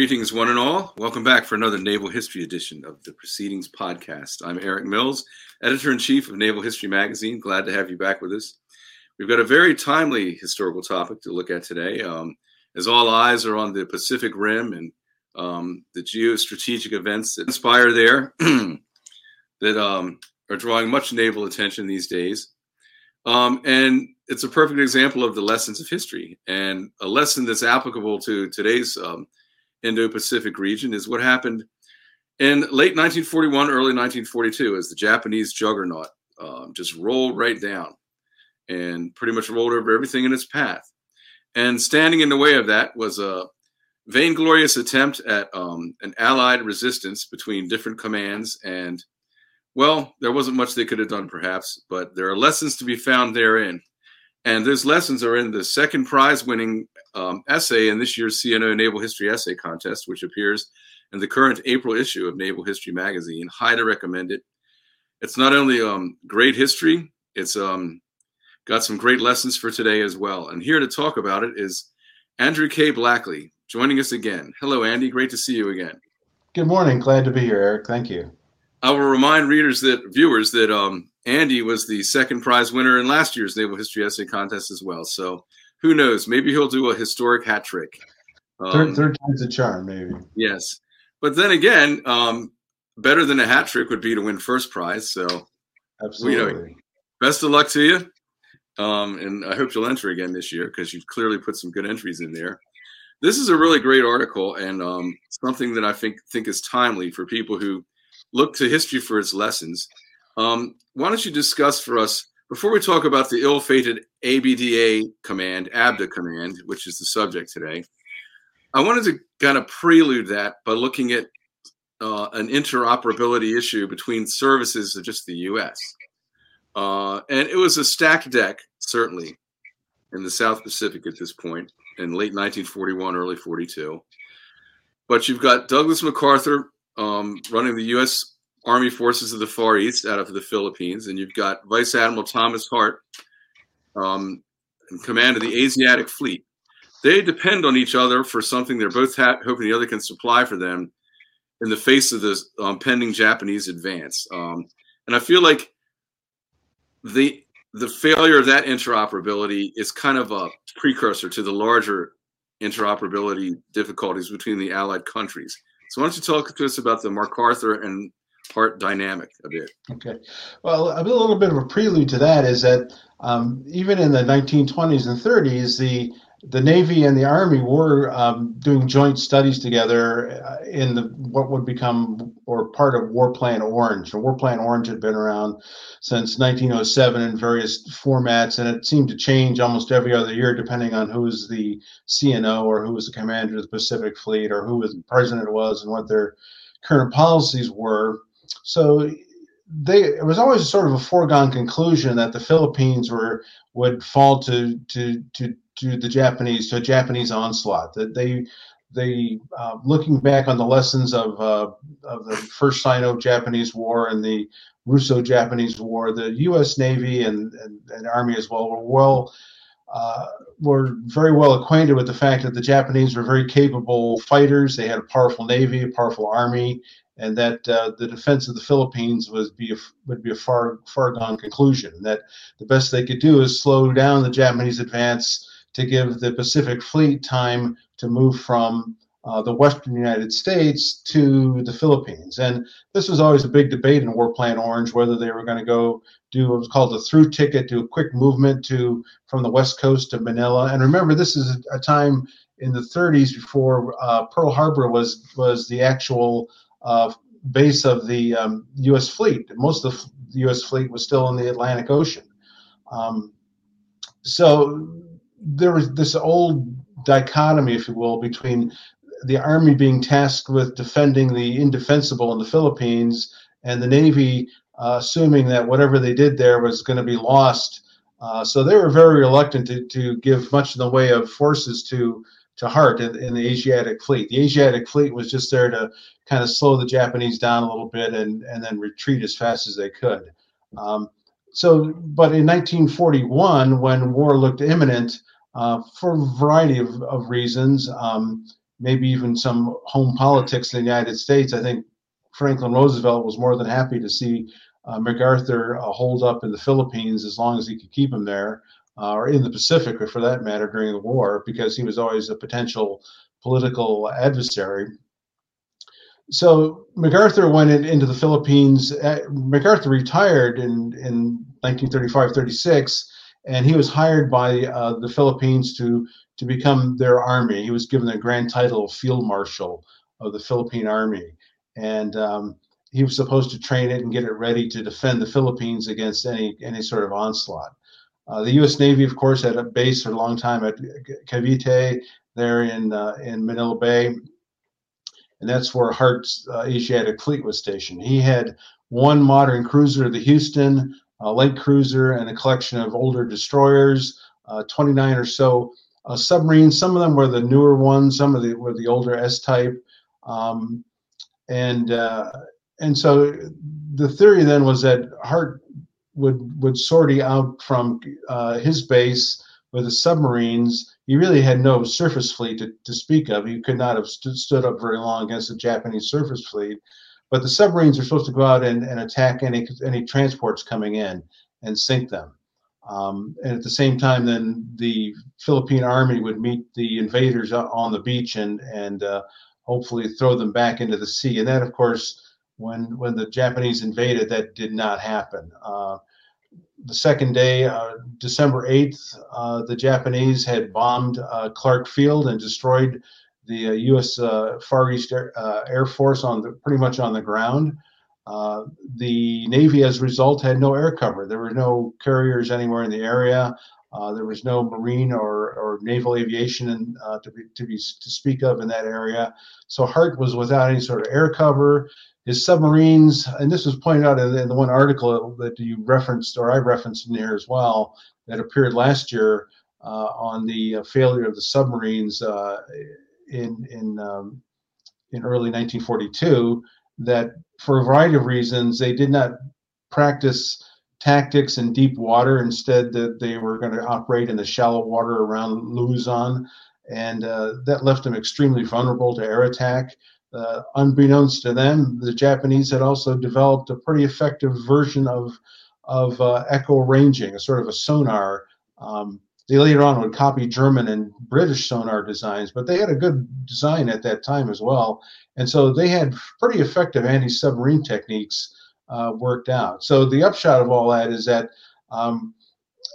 Greetings, one and all. Welcome back for another Naval History edition of the Proceedings Podcast. I'm Eric Mills, editor in chief of Naval History Magazine. Glad to have you back with us. We've got a very timely historical topic to look at today, um, as all eyes are on the Pacific Rim and um, the geostrategic events that inspire there that um, are drawing much naval attention these days. Um, and it's a perfect example of the lessons of history and a lesson that's applicable to today's um, Indo-Pacific region is what happened in late 1941, early 1942, as the Japanese juggernaut um, just rolled right down and pretty much rolled over everything in its path. And standing in the way of that was a vainglorious attempt at um, an allied resistance between different commands. And, well, there wasn't much they could have done, perhaps, but there are lessons to be found therein. And those lessons are in the second prize winning um, essay in this year's CNO Naval History Essay Contest, which appears in the current April issue of Naval History Magazine. Highly recommend it. It's not only um, great history, it's um, got some great lessons for today as well. And here to talk about it is Andrew K. Blackley joining us again. Hello, Andy. Great to see you again. Good morning. Glad to be here, Eric. Thank you. I will remind readers that viewers that um, Andy was the second prize winner in last year's Naval History Essay Contest as well. So who knows? Maybe he'll do a historic hat trick. Um, third, third time's a charm, maybe. Yes, but then again, um, better than a hat trick would be to win first prize. So, absolutely. You know, best of luck to you. Um, and I hope you'll enter again this year because you've clearly put some good entries in there. This is a really great article and um, something that I think think is timely for people who look to history for its lessons. Um, why don't you discuss for us before we talk about the ill-fated ABDA command, ABDA command, which is the subject today, I wanted to kind of prelude that by looking at uh, an interoperability issue between services of just the U.S. Uh, and it was a stacked deck, certainly, in the South Pacific at this point in late 1941, early 42. But you've got Douglas MacArthur um, running the U.S. Army Forces of the Far East out of the Philippines, and you've got Vice Admiral Thomas Hart um, in command of the Asiatic Fleet. They depend on each other for something they're both ha- hoping the other can supply for them in the face of this um, pending Japanese advance. Um, and I feel like the the failure of that interoperability is kind of a precursor to the larger interoperability difficulties between the allied countries. So why don't you talk to us about the MacArthur and Hart dynamic a bit. Okay. Well, a little bit of a prelude to that is that um, even in the 1920s and 30s, the the Navy and the Army were um, doing joint studies together uh, in the what would become or part of War Plan Orange. And War Plan Orange had been around since 1907 in various formats, and it seemed to change almost every other year depending on who was the CNO or who was the commander of the Pacific Fleet or who the president was and what their current policies were so they it was always sort of a foregone conclusion that the Philippines were would fall to to to to the Japanese to a Japanese onslaught. That they they uh, looking back on the lessons of uh, of the first Sino-Japanese War and the Russo-Japanese War, the U.S. Navy and, and, and Army as well were well uh, were very well acquainted with the fact that the Japanese were very capable fighters. They had a powerful navy, a powerful army, and that uh, the defense of the Philippines was be a, would be a far far gone conclusion. That the best they could do is slow down the Japanese advance to give the Pacific Fleet time to move from uh, the Western United States to the Philippines. And this was always a big debate in War Plan Orange whether they were going to go do what was called a through ticket, do a quick movement to from the West Coast to Manila. And remember, this is a time in the 30s before uh, Pearl Harbor was was the actual uh, base of the um, U.S. fleet. Most of the U.S. fleet was still in the Atlantic Ocean. Um, so there was this old dichotomy, if you will, between the Army being tasked with defending the indefensible in the Philippines and the Navy uh, assuming that whatever they did there was going to be lost. Uh, so they were very reluctant to, to give much in the way of forces to to Hart in, in, the Asiatic fleet. The Asiatic fleet was just there to kind of slow the Japanese down a little bit and, and then retreat as fast as they could. Um, so, but in 1941, when war looked imminent, uh, for a variety of, of reasons, um, maybe even some home politics in the United States, I think Franklin Roosevelt was more than happy to see uh, MacArthur uh, hold up in the Philippines as long as he could keep him there, uh, or in the Pacific, or for that matter, during the war, because he was always a potential political adversary. So MacArthur went in, into the Philippines. Uh, MacArthur retired in, in 1935 36, and he was hired by uh, the Philippines to, to become their army. He was given the grand title of Field Marshal of the Philippine Army. And um, he was supposed to train it and get it ready to defend the Philippines against any any sort of onslaught. Uh, the U.S. Navy, of course, had a base for a long time at Cavite, there in uh, in Manila Bay, and that's where Hart's uh, Asiatic Fleet was stationed. He had one modern cruiser, the Houston, a light cruiser, and a collection of older destroyers, uh, 29 or so uh, submarines. Some of them were the newer ones, some of the were the older S type. Um, and and so the theory then was that Hart would would sortie out from uh, his base with the submarines. He really had no surface fleet to, to speak of. He could not have st- stood up very long against the Japanese surface fleet. But the submarines are supposed to go out and, and attack any any transports coming in and sink them. Um, and at the same time, then the Philippine army would meet the invaders on the beach and and uh, hopefully throw them back into the sea. And that, of course, when when the Japanese invaded, that did not happen. Uh, the second day, uh, December 8th, uh, the Japanese had bombed uh, Clark Field and destroyed the U.S. Uh, uh, Far East Air, Air, Force on the pretty much on the ground. the Navy, as a result, had no air cover. There were no carriers anywhere in the area. there was no marine or, or naval aviation in, to be to be to speak of in that area. So Hart was without any sort of air cover his submarines, and this was pointed out in, the one article that you referenced, or I referenced in here as well, that appeared last year uh, on the uh, failure of the submarines uh, in in um, in early 1942. That for a variety of reasons they did not practice tactics in deep water. Instead, that they were going to operate in the shallow water around Luzon, and uh, that left them extremely vulnerable to air attack. Uh, unbeknownst to them, the Japanese had also developed a pretty effective version of of uh, echo ranging, a sort of a sonar. Um, they later on would copy German and British sonar designs, but they had a good design at that time as well, and so they had pretty effective anti-submarine techniques uh, worked out. So the upshot of all that is that um,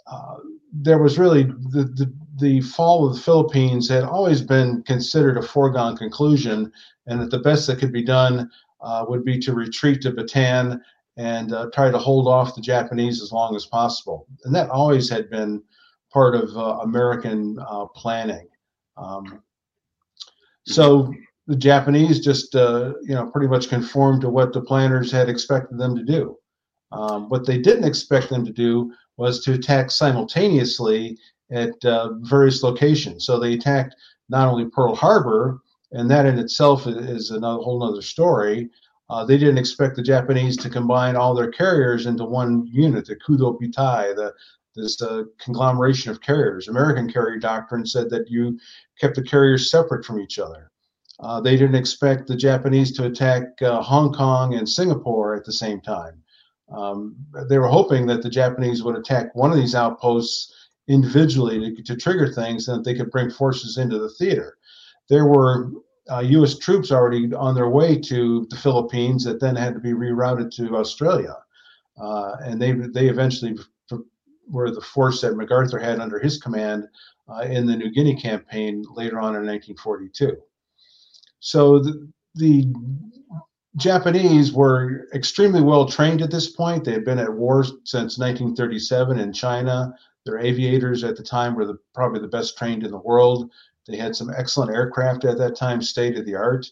uh, there was really the, the the fall of the Philippines had always been considered a foregone conclusion and that the best that could be done uh, would be to retreat to Bataan and uh, try to hold off the Japanese as long as possible. And that always had been part of uh, American uh, planning. Um, so the Japanese just, uh, you know, pretty much conformed to what the planners had expected them to do. Um, what they didn't expect them to do was to attack simultaneously at uh, various locations. So they attacked not only Pearl Harbor, and that in itself is another whole other story. Uh, they didn't expect the Japanese to combine all their carriers into one unit, the Kido Butai, the this uh, conglomeration of carriers. American carrier doctrine said that you kept the carriers separate from each other. Uh, they didn't expect the Japanese to attack uh, Hong Kong and Singapore at the same time. Um, they were hoping that the Japanese would attack one of these outposts individually to, to trigger things and that they could bring forces into the theater there were uh, U.S. troops already on their way to the Philippines that then had to be rerouted to Australia, uh, and they they eventually were the force that MacArthur had under his command uh, in the New Guinea campaign later on in 1942. So the, the Japanese were extremely well trained at this point. They had been at war since 1937 in China. Their aviators at the time were the, probably the best trained in the world. They had some excellent aircraft at that time, state of the art.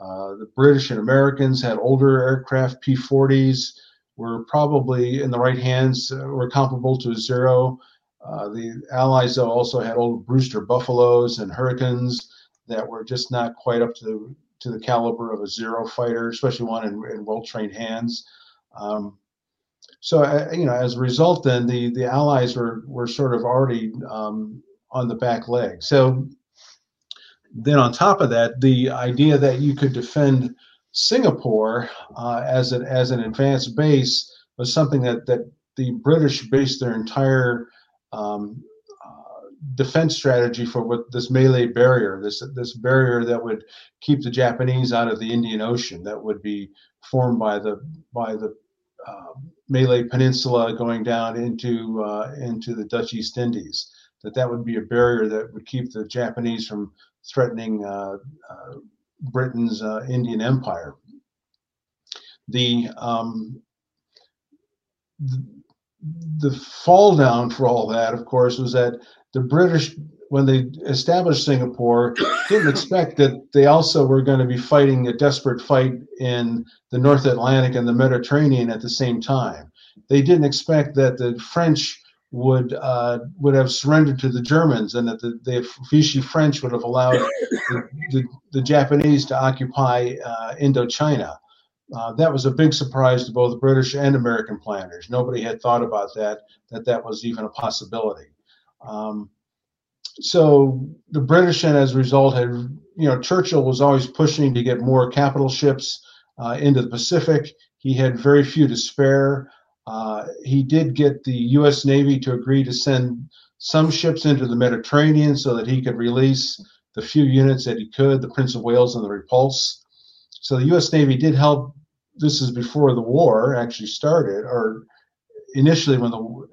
Uh, the British and Americans had older aircraft, P 40s, were probably in the right hands, uh, were comparable to a Zero. Uh, the Allies, though, also had old Brewster Buffaloes and Hurricanes that were just not quite up to the, to the caliber of a Zero fighter, especially one in, in well trained hands. Um, so, uh, you know, as a result, then the, the Allies were, were sort of already um, on the back leg. So then on top of that, the idea that you could defend Singapore uh, as an as an advanced base was something that that the British based their entire um, uh, defense strategy for what this Malay barrier, this this barrier that would keep the Japanese out of the Indian Ocean, that would be formed by the by the Malay Peninsula going down into uh, into the Dutch East Indies. That that would be a barrier that would keep the Japanese from threatening uh, uh, Britain's Indian Empire. The, um, the fall down for all that, of course, was that the British, when they established Singapore, didn't expect that they also were going to be fighting a desperate fight in the North Atlantic and the Mediterranean at the same time. They didn't expect that the French would uh, would have surrendered to the Germans, and that the, the Vichy French would have allowed the, the, the Japanese to occupy uh, Indochina. Uh, that was a big surprise to both British and American planners. Nobody had thought about that, that that was even a possibility. Um, so the British, and as a result, had you know Churchill was always pushing to get more capital ships uh, into the Pacific. He had very few to spare. Uh, he did get the U.S. Navy to agree to send some ships into the Mediterranean so that he could release the few units that he could, the Prince of Wales and the Repulse. So the U.S. Navy did help. This is before the war actually started, or initially when the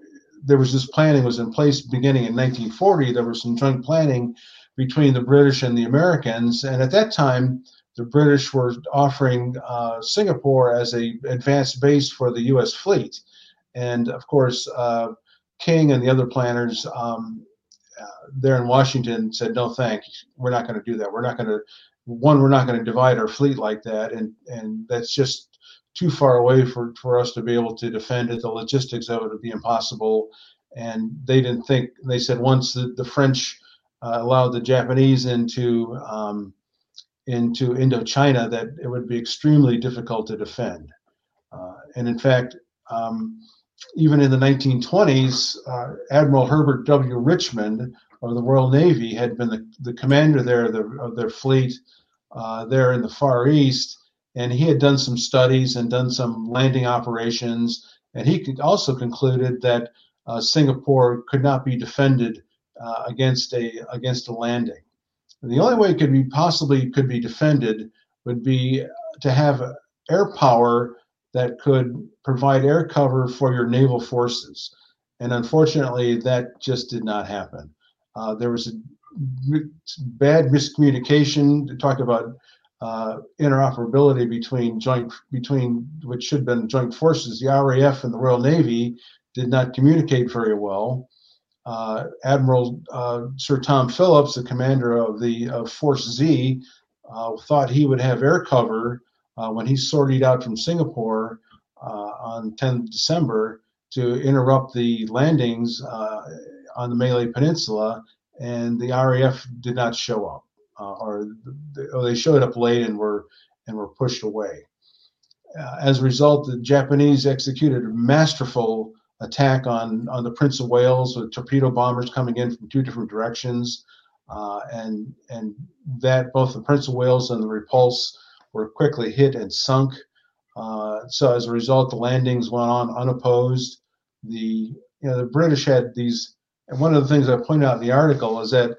there was this planning was in place beginning in 1940. There was some joint planning between the British and the Americans, and at that time the British were offering uh, Singapore as a advanced base for the U.S. fleet, and of course uh, King and the other planners um, uh, there in Washington said, "No, thanks. We're not going to do that. We're not going to one. We're not going to divide our fleet like that, and and that's just too far away for for us to be able to defend it. The logistics of it would be impossible." And they didn't think. They said once the, the French uh, allowed the Japanese into um, into Indochina that it would be extremely difficult to defend. Uh, and in fact, um, even in the 1920s, uh, Admiral Herbert W. Richmond of the Royal Navy had been the, the commander there of, the, of their fleet uh, there in the Far East, and he had done some studies and done some landing operations, and he also concluded that uh, Singapore could not be defended uh, against a against a landing. And the only way it could be possibly could be defended would be to have air power that could provide air cover for your naval forces. And unfortunately, that just did not happen. Uh, there was a bad miscommunication to talk about uh, interoperability between joint between which should have been joint forces. The RAF and the Royal Navy did not communicate very well uh, Admiral uh, Sir Tom Phillips, the commander of the of Force Z, uh, thought he would have air cover uh, when he sortied out from Singapore uh, on 10 December to interrupt the landings on the Malay Peninsula, and the RAF did not show up, or, or, they showed up late and were and were pushed away. as a result, the Japanese executed a masterful attack on on the Prince of Wales with torpedo bombers coming in from two different directions, uh, and and that both the Prince of Wales and the Repulse were quickly hit and sunk. Uh, so as a result, the landings went on unopposed. The you know the British had these, and one of the things I point out in the article is that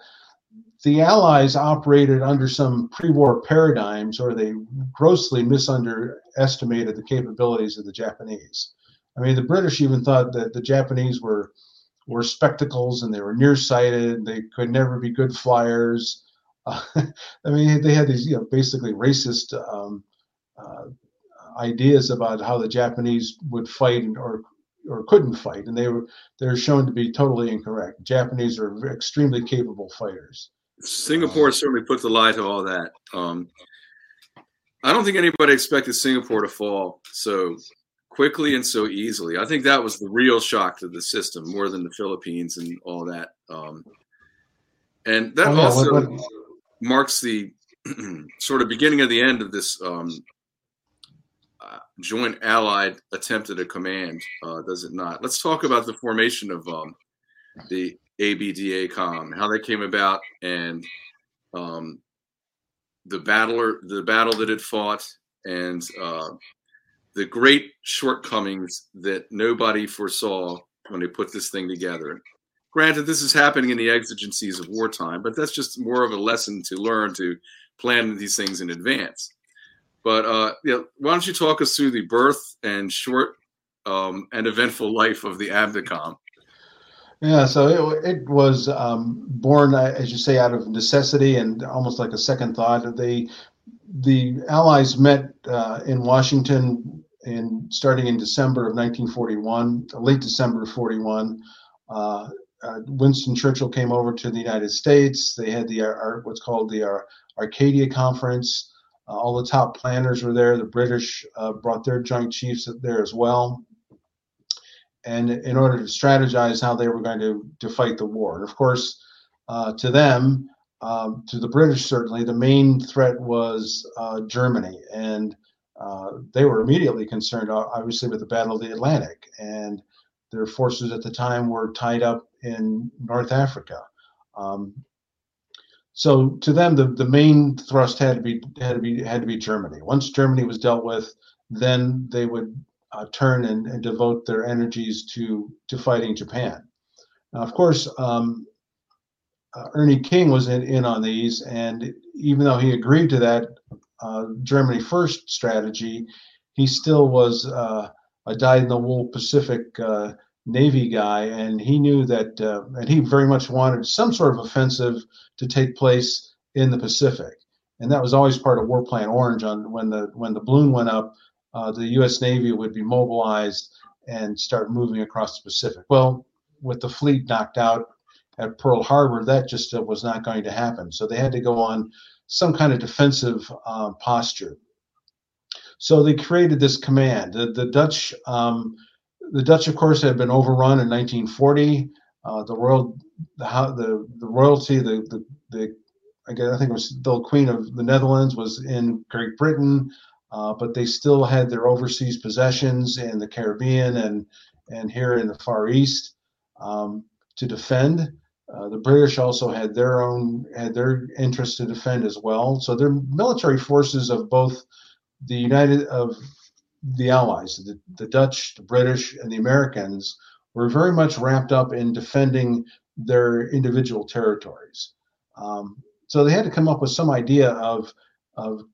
the Allies operated under some pre-war paradigms, or they grossly misunderestimated the capabilities of the Japanese. I mean, the British even thought that the Japanese were were spectacles and they were nearsighted. They could never be good flyers. Uh, I mean, they had these, you know, basically racist um, uh, ideas about how the Japanese would fight or or couldn't fight, and they were they're shown to be totally incorrect. Japanese are extremely capable fighters. Singapore um, certainly put the lie to all that. Um, I don't think anybody expected Singapore to fall so quickly and so easily. I think that was the real shock to the system more than the Philippines and all that. Um, and that oh, yeah, also what, what? marks the sort of beginning of the end of this um, uh, joint allied attempt at a command, uh, does it not? Let's talk about the formation of um, the ABDACOM, how that came about, and um, the battler, the battle that it fought, and uh, the great shortcomings that nobody foresaw when they put this thing together. Granted, this is happening in the exigencies of wartime, but that's just more of a lesson to learn to plan these things in advance. But uh, why don't you talk us through the birth and short um, and eventful life of the ABDACOM? Yeah, so it, it was um, born, uh, as you say, out of necessity and almost like a second thought. They, the Allies met uh, in Washington in starting in December of 1941, late December of 41. Uh, uh, Winston Churchill came over to the United States. They had the uh, what's called the uh, Arcadia Conference. all the top planners were there. The British brought their joint chiefs there as well and in order to strategize how they were going to, to fight the war. And of course, uh, to them, um, to the British certainly, the main threat was uh, Germany, and uh, they were immediately concerned, obviously, with the Battle of the Atlantic, and their forces at the time were tied up in North Africa. Um, so to them, the, the main thrust had to be had to be had to be Germany. Once Germany was dealt with, then they would uh, turn and, and, devote their energies to to fighting Japan. Now, of course, um, uh, Ernie King was in, in on these, and even though he agreed to that uh, Germany first strategy, he still was uh, a dyed-in-the-wool Pacific uh, Navy guy, and he knew that, uh, and he very much wanted some sort of offensive to take place in the Pacific, and that was always part of War Plan Orange. On when the when the balloon went up, uh, the U.S. Navy would be mobilized and start moving across the Pacific. Well, with the fleet knocked out at Pearl Harbor, that just uh, was not going to happen. So they had to go on some kind of defensive uh, posture. So they created this command. The, the Dutch, um, the Dutch, of course, had been overrun in 1940. Uh, the royal, the, the the royalty, the the, the again, I think it was the Queen of the Netherlands was in Great Britain uh, but they still had their overseas possessions in the Caribbean and and here in the Far East um, to defend. Uh, the British also had their own had their interests to defend as well. So their military forces of both the United of the Allies, the, the Dutch, the British, and the Americans were very much wrapped up in defending their individual territories. Um, so they had to come up with some idea of of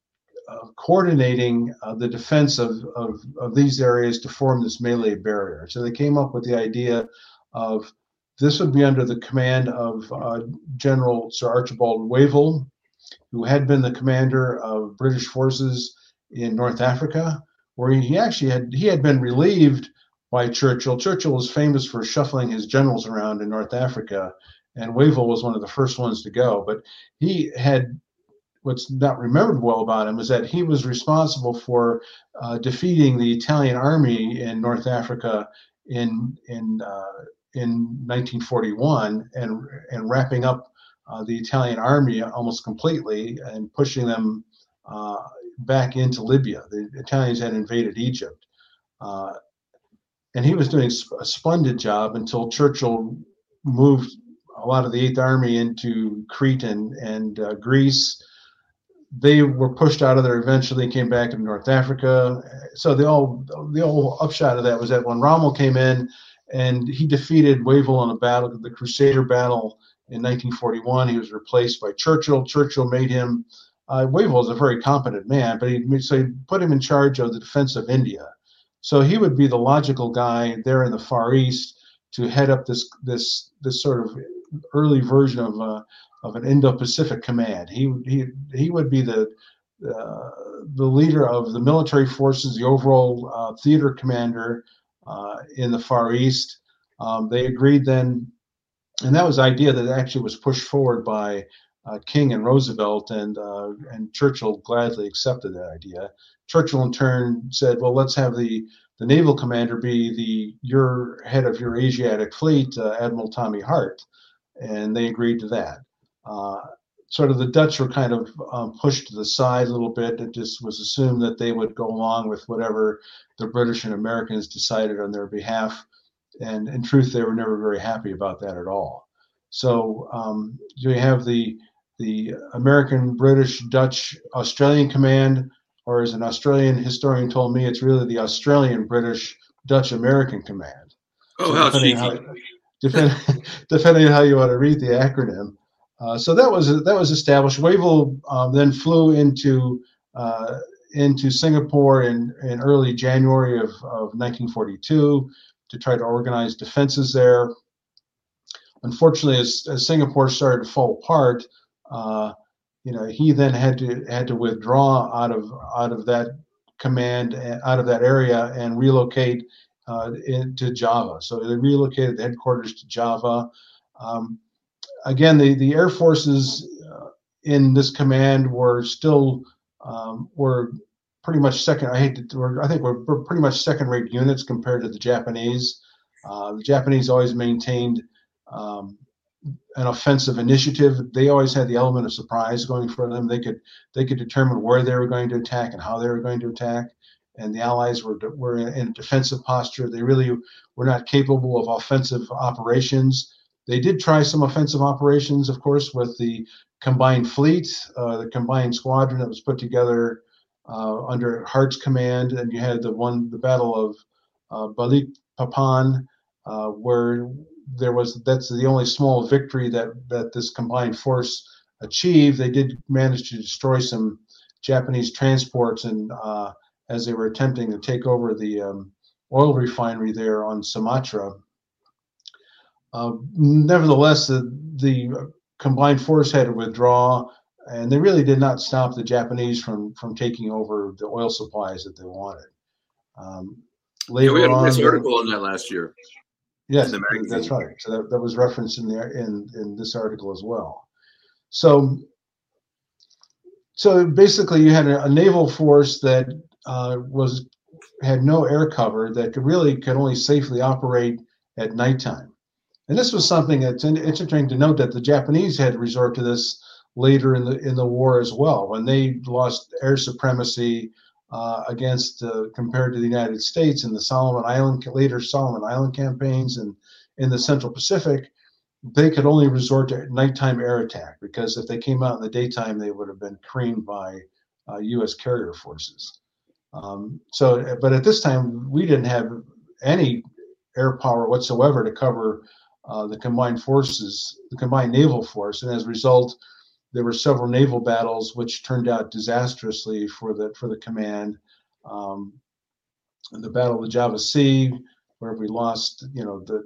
of coordinating uh, the defense of, of, of, these areas to form this Malay barrier. So they came up with the idea of this would be under the command of uh, General Sir Archibald Wavell, who had been the commander of British forces in North Africa, where he actually had he had been relieved by Churchill. Churchill was famous for shuffling his generals around in North Africa, and Wavell was one of the first ones to go. But he had what's not remembered well about him is that he was responsible for uh, defeating the Italian army in North Africa in in uh, in 1941 and and wrapping up uh, the Italian army almost completely and pushing them uh, back into Libya. The Italians had invaded Egypt. Uh, and he was doing a splendid job until Churchill moved a lot of the Eighth Army into Crete and, and uh, Greece, they were pushed out of there eventually came back to north africa. So the all the whole upshot of that was that when rommel came in and he defeated wavell in a battle the crusader battle in 1941 he was replaced by churchill. Churchill made him uh, wavell is a very competent man but he so he put him in charge of the defense of india. So he would be the logical guy there in the far east to head up this this this sort of early version of uh, of an Indo-Pacific command. He he he would be the uh, the leader of the military forces, the overall uh, theater commander uh, in the Far East. Um, they agreed then, and that was the idea that actually was pushed forward by uh, King and Roosevelt, and uh, and Churchill gladly accepted that idea. Churchill in turn said, "Well, let's have the the naval commander be the your head of your Asiatic fleet, Admiral Tommy Hart," and they agreed to that. Uh, sort of the Dutch were kind of um, pushed to the side a little bit. It just was assumed that they would go along with whatever the British and Americans decided on their behalf. And in truth, they were never very happy about that at all. So um, you have the the American, British, Dutch, Australian command, or as an Australian historian told me, it's really the Australian, British, Dutch, American command. Oh, so how cheeky. Depending, depending on how you want to read the acronym. Uh, so that was that was established. Wavell um, then flew into uh, into Singapore in, in early January of, of 1942 to try to organize defenses there. Unfortunately, as, as Singapore started to fall apart, uh, you know, he then had to had to withdraw out of out of that command, out of that area, and relocate uh, into Java. So they relocated the headquarters to Java. Um, again, the, the air forces uh, in this command were still um, were pretty much second. I hate to, I think we're, pretty much second-rate units compared to the Japanese. Uh, the Japanese always maintained um, an offensive initiative. They always had the element of surprise going for them. They could they could determine where they were going to attack and how they were going to attack. And the Allies were were in a defensive posture. They really were not capable of offensive operations. They did try some offensive operations, of course, with the combined fleet, uh, the combined squadron that was put together uh, under Hart's command, and you had the one the Battle of uh, Balik Papan, uh, where there was that's the only small victory that that this combined force achieved. They did manage to destroy some Japanese transports, and uh, as they were attempting to take over the um, oil refinery there on Sumatra. Uh, nevertheless, the, the combined force had to withdraw, and they really did not stop the Japanese from from taking over the oil supplies that they wanted. Um, later yeah, we had a nice article on that last year. Yes, that's right. So that, that was referenced in there in in this article as well. So so basically, you had a, a naval force that uh, was had no air cover that could really could only safely operate at nighttime. And this was something that's interesting to note that the Japanese had resort to this later in the in the war as well, when they lost air supremacy uh, against uh, compared to the United States in the Solomon Island later Solomon Island campaigns and in the Central Pacific. They could only resort to nighttime air attack because if they came out in the daytime, they would have been creamed by uh, U.S. carrier forces. Um, so, but at this time, we didn't have any air power whatsoever to cover uh, the combined forces, the combined naval force, and as a result, there were several naval battles which turned out disastrously for the for the command. Um, the Battle of the Java Sea, where we lost, you know, the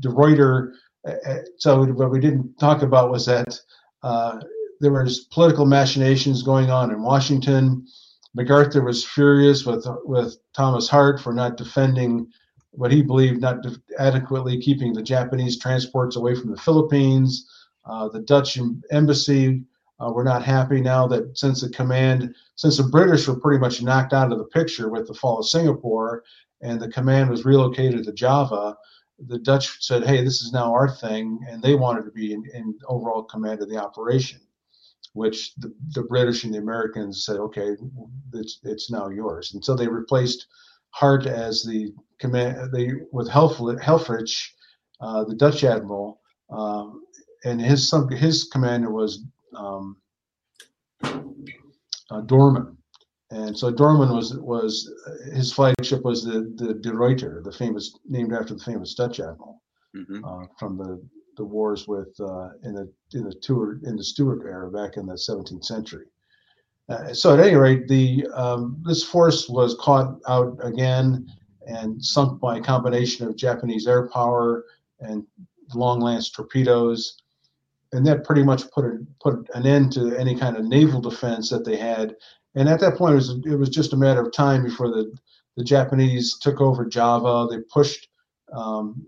De Ruyter. Uh, uh, so what we didn't talk about was that uh, there was political machinations going on in Washington. MacArthur was furious with with Thomas Hart for not defending what he believed not adequately keeping the Japanese transports away from the Philippines. Uh, the Dutch embassy uh, were not happy now that since the command, since the British were pretty much knocked out of the picture with the fall of Singapore and the command was relocated to Java, the Dutch said, hey, this is now our thing. And they wanted to be in, in overall command of the operation, which the, the British and the Americans said, okay, it's, it's now yours. And so they replaced Hart as the command, they with Helfrich, uh, the Dutch admiral, um, and his his commander was um, uh, Doorman, and so Doorman was was his flagship was the the De Ruyter, the famous named after the famous Dutch admiral mm-hmm. uh, from the the wars with uh, in the in the tour in the Stuart era back in the 17th century. Uh, so at any rate, the um, this force was caught out again and sunk by a combination of Japanese air power and long lance torpedoes and that pretty much put a, put an end to any kind of naval defense that they had. And at that point, it was it was just a matter of time before the the Japanese took over Java. They pushed um,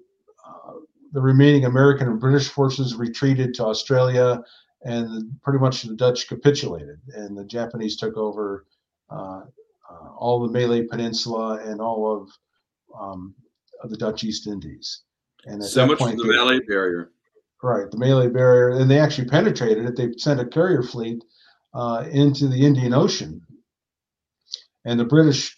the remaining American and British forces retreated to Australia, and pretty much the Dutch capitulated, and the Japanese took over uh, uh, all the Malay Peninsula and all of, um, of the Dutch East Indies. And so much point, for the Malay barrier. Right, the Malay barrier, and they actually penetrated it. They sent a carrier fleet uh, into the Indian Ocean, and the British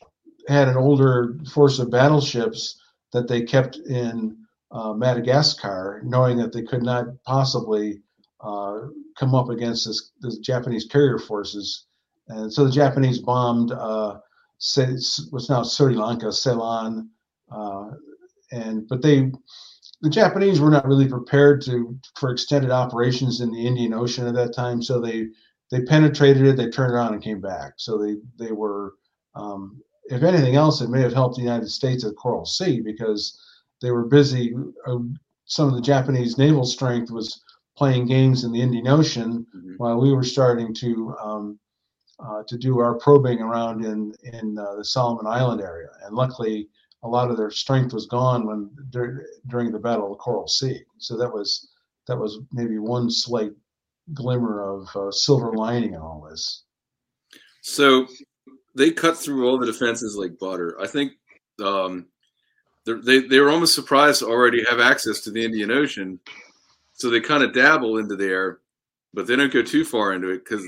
had an older force of battleships that they kept in uh, Madagascar, knowing that they could not possibly uh, come up against this, the Japanese carrier forces. And so the Japanese bombed uh, what's now Sri Lanka, Ceylon, uh, and but they, the Japanese were not really prepared to for extended operations in the Indian Ocean at that time. So they they penetrated it, they turned around and came back. So they they were, um, if anything else, it may have helped the United States at Coral Sea because they were busy. Uh, some of the Japanese naval strength was playing games in the Indian Ocean mm-hmm. while we were starting to um, uh, to do our probing around in in uh, the Solomon Island area. And luckily, a lot of their strength was gone when dur- during the Battle of Coral Sea. So that was that was maybe one slight glimmer of uh, silver lining in all this. So they cut through all the defenses like butter. I think um, they they were almost surprised to already have access to the Indian Ocean, so they kind of dabble into there, but they don't go too far into it because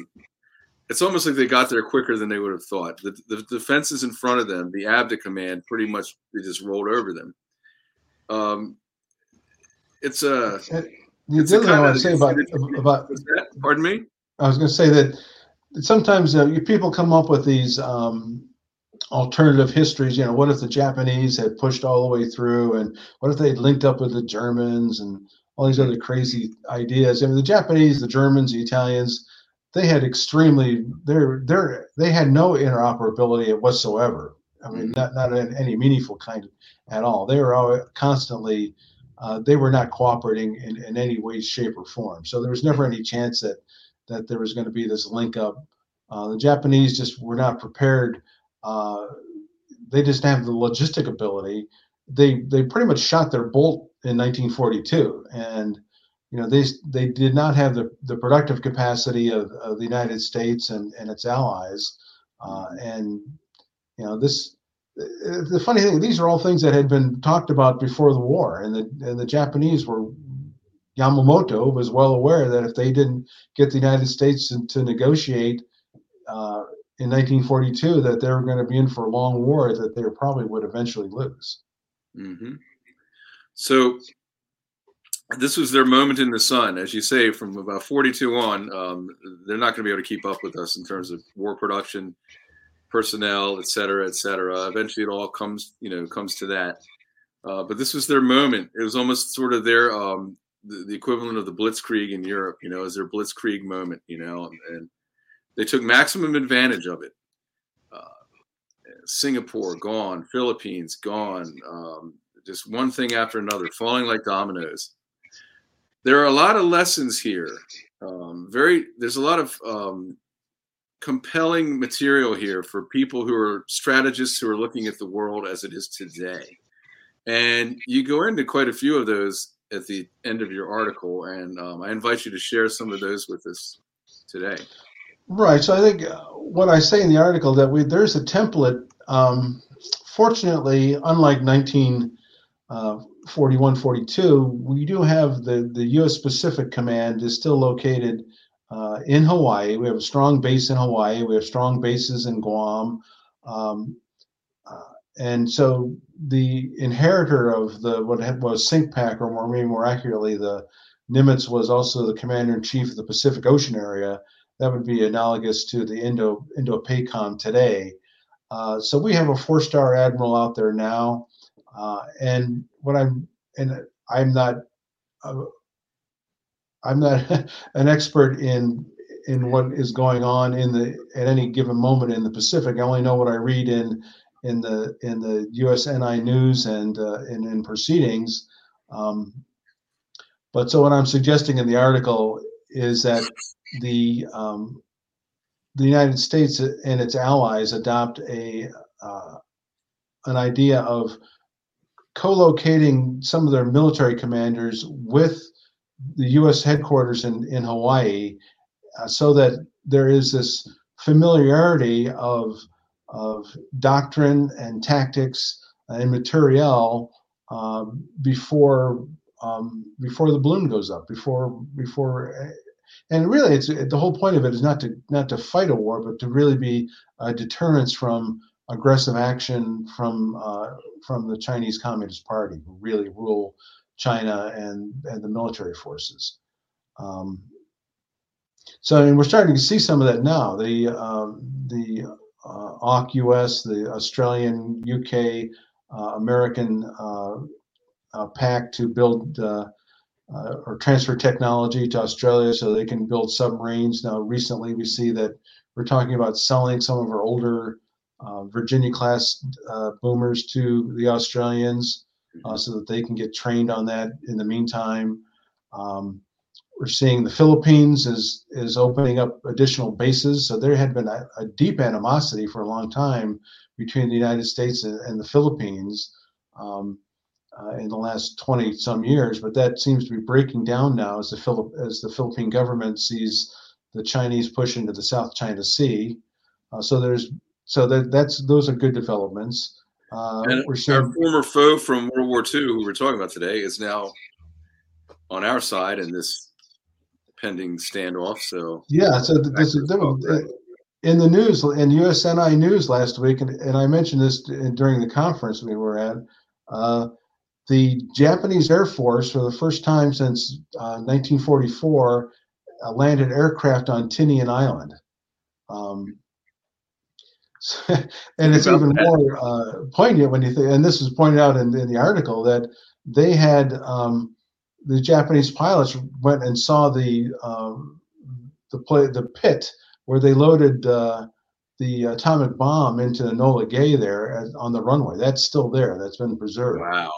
it's almost like they got there quicker than they would have thought. The, the defenses in front of them, the ABDA command, pretty much they just rolled over them. Um, it's a. The other thing I want to say about about. Pardon me. I was going to say that sometimes uh, people come up with these um, alternative histories. You know, what if the Japanese had pushed all the way through, and what if they'd linked up with the Germans, and all these other crazy ideas. I mean, the Japanese, the Germans, the Italians they had extremely they're they're they had no interoperability whatsoever. I mean, not not in any meaningful kind at all. They were all constantly uh, they were not cooperating in, in any way, shape, or form. So there was never any chance that that there was going to be this link up. Uh, the Japanese just were not prepared. Uh, they just have the logistic ability. They they pretty much shot their bolt in 1942, and you know, they they did not have the, the productive capacity of, of the United States and, and its allies. Uh, and, you know, this, the funny thing, these are all things that had been talked about before the war. And the, and the Japanese were, Yamamoto was well aware that if they didn't get the United States to, to negotiate uh, in 1942, that they were going to be in for a long war that they probably would eventually lose. Mm-hmm. So this was their moment in the sun, as you say, from about 42 on. Um, they're not going to be able to keep up with us in terms of war production, personnel, et cetera, et cetera. Eventually, it all comes, you know, comes to that. Uh, but this was their moment. It was almost sort of their um, the, the, equivalent of the Blitzkrieg in Europe, you know, as their Blitzkrieg moment, you know, and they took maximum advantage of it. Uh, Singapore gone, Philippines gone, um, just one thing after another, falling like dominoes there are a lot of lessons here. Um, very, there's a lot of um, compelling material here for people who are strategists who are looking at the world as it is today. And you go into quite a few of those at the end of your article, and um, I invite you to share some of those with us today. Right. So I think uh, what I say in the article that we there's a template. Um, fortunately, unlike 1941, uh, 42, we do have the, the U.S. Pacific Command is still located uh, in Hawaii. We have a strong base in Hawaii. We have strong bases in Guam. Um, uh, and so the inheritor of the what was CINCPAC, or more, maybe more accurately, the Nimitz was also the commander in chief of the Pacific Ocean area. That would be analogous to the Indo Indo PACOM today. Uh, so we have a four star admiral out there now. Uh, and what I'm and I'm not uh, I'm not an expert in in what is going on in the at any given moment in the Pacific. I only know what I read in in the in the USNI news and uh, in, in proceedings. Um, but so what I'm suggesting in the article is that the um, the United States and its allies adopt a uh, an idea of co-locating some of their military commanders with the U.S. headquarters in, in Hawaii uh, so that there is this familiarity of, of doctrine and tactics and materiel um, before um, before the balloon goes up before before and really it's the whole point of it is not to not to fight a war but to really be a deterrence from aggressive action from uh, from the Chinese Communist Party, who really rule China and and the military forces. Um, so and we're starting to see some of that now. The um, the uh, AUKUS, the Australian, UK, uh, American uh, uh, pact to build uh, or transfer technology to Australia so they can build submarines. Now, recently we see that we're talking about selling some of our older Virginia class boomers to the Australians so that they can get trained on that in the meantime. Um, we're seeing the Philippines is is opening up additional bases. So there had been a, a deep animosity for a long time between the United States and, and the Philippines um, uh, in the last 20 some years, but that seems to be breaking down now as the Philip as the Philippine government sees the Chinese push into the South China Sea. Uh, so there's so that that's those are good developments. Uh, and we're seeing, our former foe from World War II, who we're talking about today, is now on our side in this pending standoff. So yeah, so this, is in the news in USNI news last week, and, and I mentioned this during the conference we were at. Uh, the Japanese Air Force, for the first time since uh, 1944, uh, landed aircraft on Tinian Island. Um, and it's even that. more uh, poignant when you think, and this is pointed out in, in the article, that they had um, the Japanese pilots went and saw the um, the play, the pit where they loaded uh, the atomic bomb into Enola Gay there on the runway. That's still there. That's been preserved. Wow.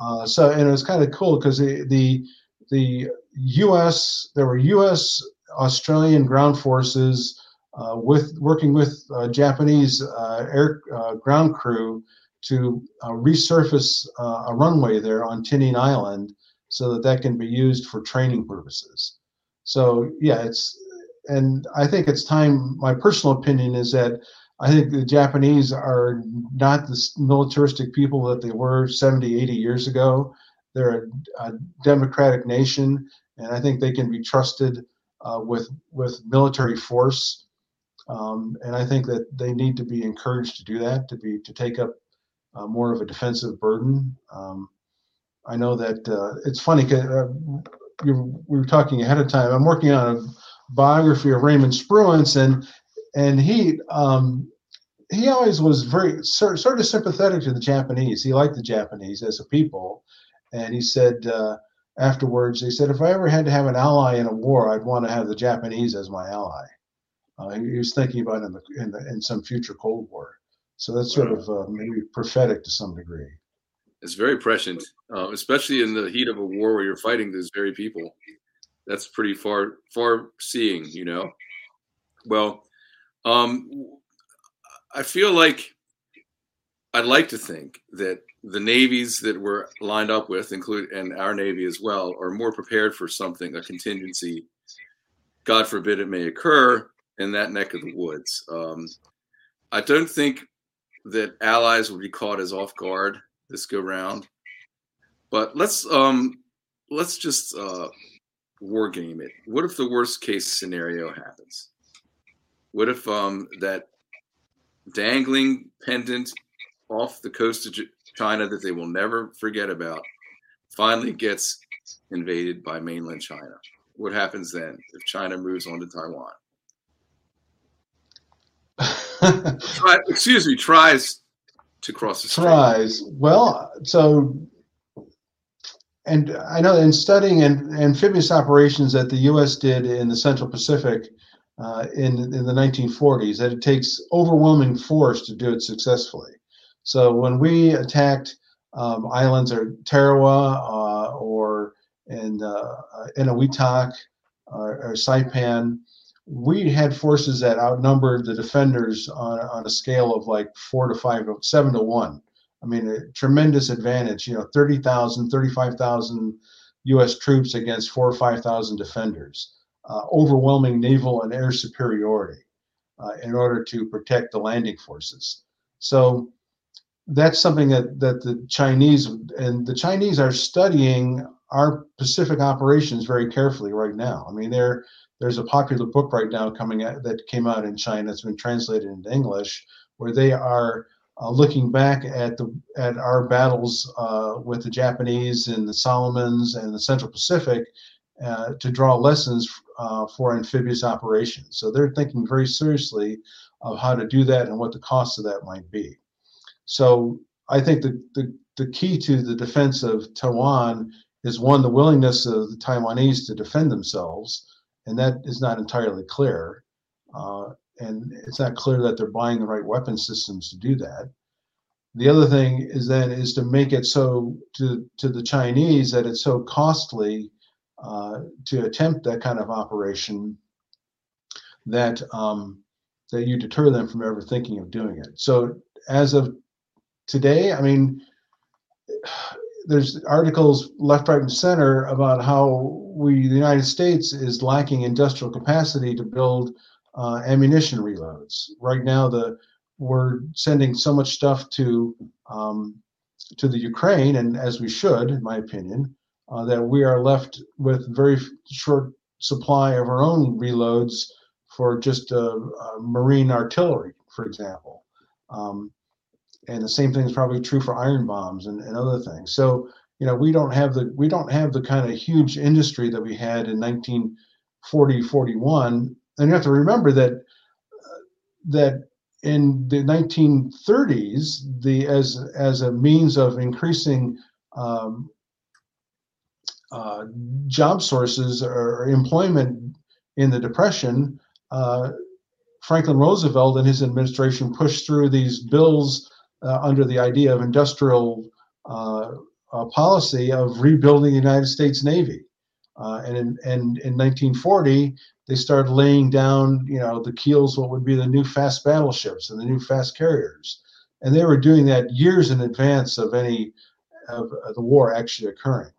Uh, so and it was kind of cool because the, the the U.S. there were U.S. Australian ground forces uh, with working with uh, Japanese uh, air uh, ground crew to resurface a runway there on Tinian Island so that that can be used for training purposes. So yeah, it's and I think it's time. My personal opinion is that I think the Japanese are not the militaristic people that they were 70, 80 years ago. They're a, a democratic nation, and I think they can be trusted uh, with with military force. Um, and I think that they need to be encouraged to do that, to be to take up uh, more of a defensive burden. Um, I know that uh, it's funny because uh, we were talking ahead of time. I'm working on a biography of Raymond Spruance, and and he um, he always was very sort, of sympathetic to the Japanese. He liked the Japanese as a people, and he said uh, afterwards, he said, if I ever had to have an ally in a war, I'd want to have the Japanese as my ally. Uh, he was thinking about in the, in, the, in some future Cold War. So that's sort of uh, maybe prophetic to some degree. It's very prescient, uh, especially in the heat of a war where you're fighting these very people. That's pretty far far seeing, you know. Well, um, I feel like I'd like to think that the navies that we're lined up with, include and our navy as well, are more prepared for something, a contingency. God forbid it may occur in that neck of the woods. Um, I don't think that allies will be caught as off guard this go round. But let's um let's just uh war game it. What if the worst case scenario happens? What if um that dangling pendant off the coast of China that they will never forget about finally gets invaded by mainland China? What happens then if China moves on to Taiwan? Try, excuse me, tries to cross the street? Tries. Well, so, and I know in studying amphibious operations that the U.S. did in the Central Pacific uh, in in the 1940s, that it takes overwhelming force to do it successfully. So when we attacked um, islands or Tarawa uh, or in uh, or, or Saipan, we had forces that outnumbered the defenders on, on a scale of like four to five, seven to one. I mean, a tremendous advantage, you know, 30,000, 35,000 U.S. troops against four or 5,000 defenders. Uh, overwhelming naval and air superiority uh, in order to protect the landing forces. So that's something that, that the Chinese and the Chinese are studying our Pacific operations very carefully right now. I mean, they're there's a popular book right now coming out that came out in China. It's been translated into English, where they are uh, looking back at the at our battles uh, with the Japanese in the Solomons and the Central Pacific, uh, to draw lessons uh, for amphibious operations. So they're thinking very seriously of how to do that and what the cost of that might be. So I think the, the, the key to the defense of Taiwan is one, the willingness of the Taiwanese to defend themselves, and that is not entirely clear. Uh, and it's not clear that they're buying the right weapon systems to do that. The other thing is then is to make it so to to the Chinese that it's so costly uh, to attempt that kind of operation that um, that you deter them from ever thinking of doing it. So as of today, I mean, there's articles left, right, and center about how we, the United States, is lacking industrial capacity to build uh, ammunition reloads. Right now, the we're sending so much stuff to um, to the Ukraine, and as we should, in my opinion, uh, that we are left with very short supply of our own reloads for just uh, uh, marine artillery, for example. Um, and the same thing is probably true for iron bombs and, and other things. So you know we don't have the we don't have the kind of huge industry that we had in 1940 41 and you have to remember that uh, that in the 1930s the as as a means of increasing um, uh, job sources or employment in the depression uh, franklin roosevelt and his administration pushed through these bills uh, under the idea of industrial uh, policy of rebuilding the United States Navy. Uh, and in, and in 1940, they started laying down, you know, the keels, what would be the new fast battleships and the new fast carriers. And they were doing that years in advance of any of the war actually occurring.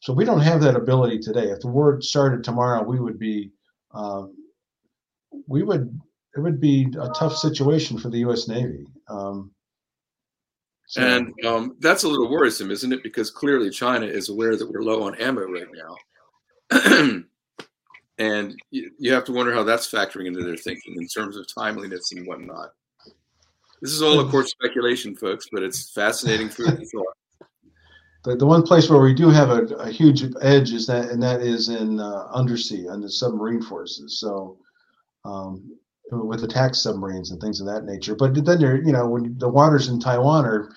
So we don't have that ability today. If the war started tomorrow, we would be, um, we would, it would be a tough situation for the U.S. Navy. Um, so, and um, that's a little worrisome, isn't it? Because clearly China is aware that we're low on ammo right now. and you, you, have to wonder how that's factoring into their thinking in terms of timeliness and whatnot. This is all, of course, speculation, folks, but it's fascinating food for thought. The, the one place where we do have a, a huge edge is that, and that is in uh, undersea the submarine forces. So, um, with attack submarines and things of that nature. But then you're, you know, when the waters in Taiwan are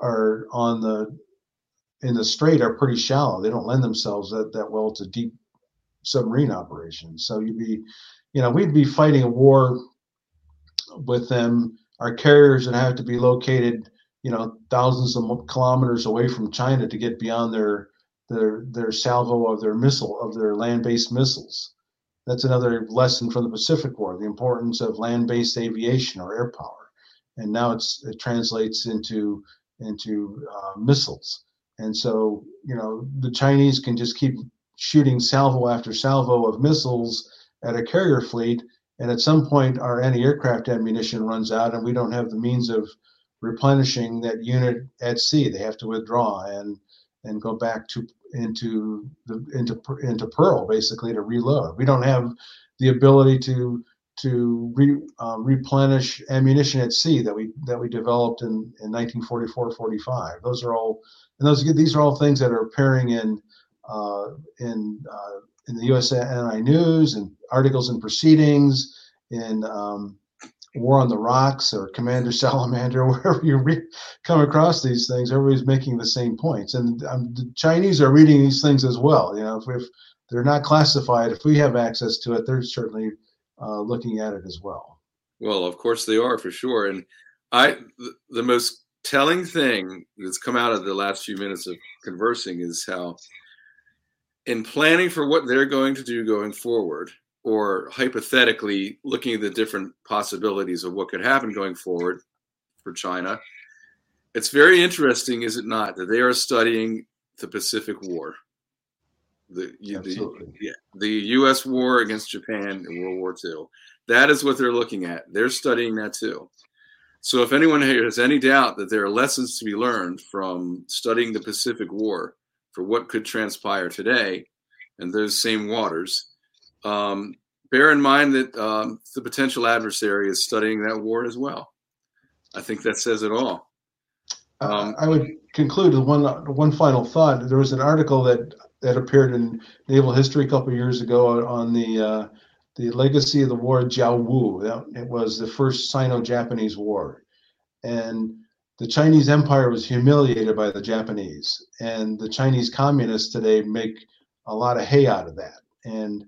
are on the in the strait are pretty shallow. They don't lend themselves that, that well to deep submarine operations. So you'd be, you know, we'd be fighting a war with them. Our carriers would have to be located, you know, thousands of kilometers away from China to get beyond their their their salvo of their missile of their land-based missiles that's another lesson from the Pacific War: the importance of land-based aviation or air power. And now it's it translates into into uh, missiles. And so you know the Chinese can just keep shooting salvo after salvo of missiles at a carrier fleet, and at some point our anti-aircraft ammunition runs out, and we don't have the means of replenishing that unit at sea. They have to withdraw and and go back to into the into into Pearl basically to reload. We don't have the ability to to re, uh, replenish ammunition at sea that we that we developed in, in 1944-45. Those are all and those these are all things that are appearing in uh, in uh, in the USNI News and articles and proceedings in um, War on the Rocks or Commander Salamander, wherever you re- come across these things, everybody's making the same points. And um, the Chinese are reading these things as well. You know, if, if, they're not classified, if we have access to it, they're certainly uh, looking at it as well. Well, of course they are for sure. And I, the, the most telling thing that's come out of the last few minutes of conversing is how, in planning for what they're going to do going forward, or hypothetically looking at the different possibilities of what could happen going forward for China, it's very interesting, is it not, that they are studying the Pacific War, the the, yeah, the U.S. war against Japan in World War II. That is what they're looking at. They're studying that too. So, if anyone has any doubt that there are lessons to be learned from studying the Pacific War for what could transpire today in those same waters, um, bear in mind that um, the potential adversary is studying that war as well. I think that says it all. Um, I would conclude with one one final thought. There was an article that that appeared in Naval History a couple years ago on the uh, the legacy of the war Jiawu. It was the first Sino-Japanese war, and the Chinese Empire was humiliated by the Japanese, and the Chinese communists today make a lot of hay out of that, and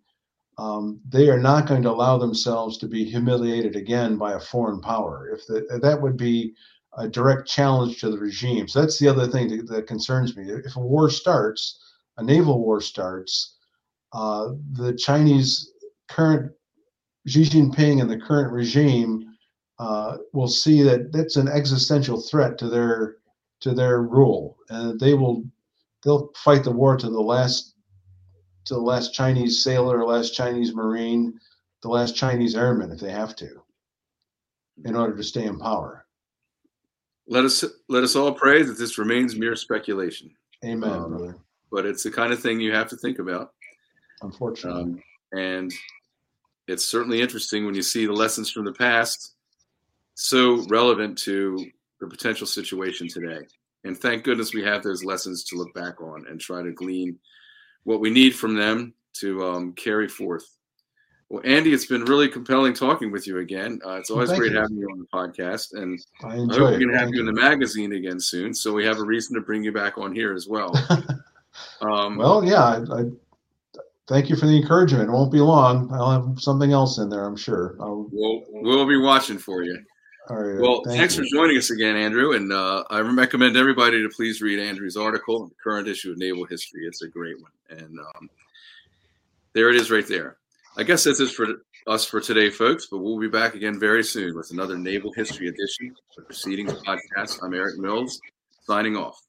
um, they are not going to allow themselves to be humiliated again by a foreign power. If the, that would be a direct challenge to the regime. So that's the other thing that, that concerns me. If a war starts, a naval war starts, uh, the Chinese current Xi Jinping and the current regime uh, will see that that's an existential threat to their to their rule, and they will they'll fight the war to the last to the last Chinese sailor, last Chinese marine, the last Chinese airman if they have to, in order to stay in power. Let us let us all pray that this remains mere speculation. Amen, um, brother. But it's the kind of thing you have to think about. Unfortunately. Um, and it's certainly interesting when you see the lessons from the past so relevant to the potential situation today. And thank goodness we have those lessons to look back on and try to glean what we need from them to um, carry forth. Well, Andy, it's been really compelling talking with you again. Uh, it's always well, great you. having you on the podcast, and I, I hope we're going to have you, you in the magazine again soon, so we have a reason to bring you back on here as well. um, well, yeah, I, I, thank you for the encouragement. It won't be long. I'll have something else in there, I'm sure. I'll, we'll, we'll be watching for you. All right. Well, Thank thanks you. for joining us again, Andrew. And uh, I recommend everybody to please read Andrew's article, the current issue of Naval History. It's a great one. And um, there it is right there. I guess that's it for us for today, folks, but we'll be back again very soon with another Naval History edition of the Proceedings Podcast. I'm Eric Mills, signing off.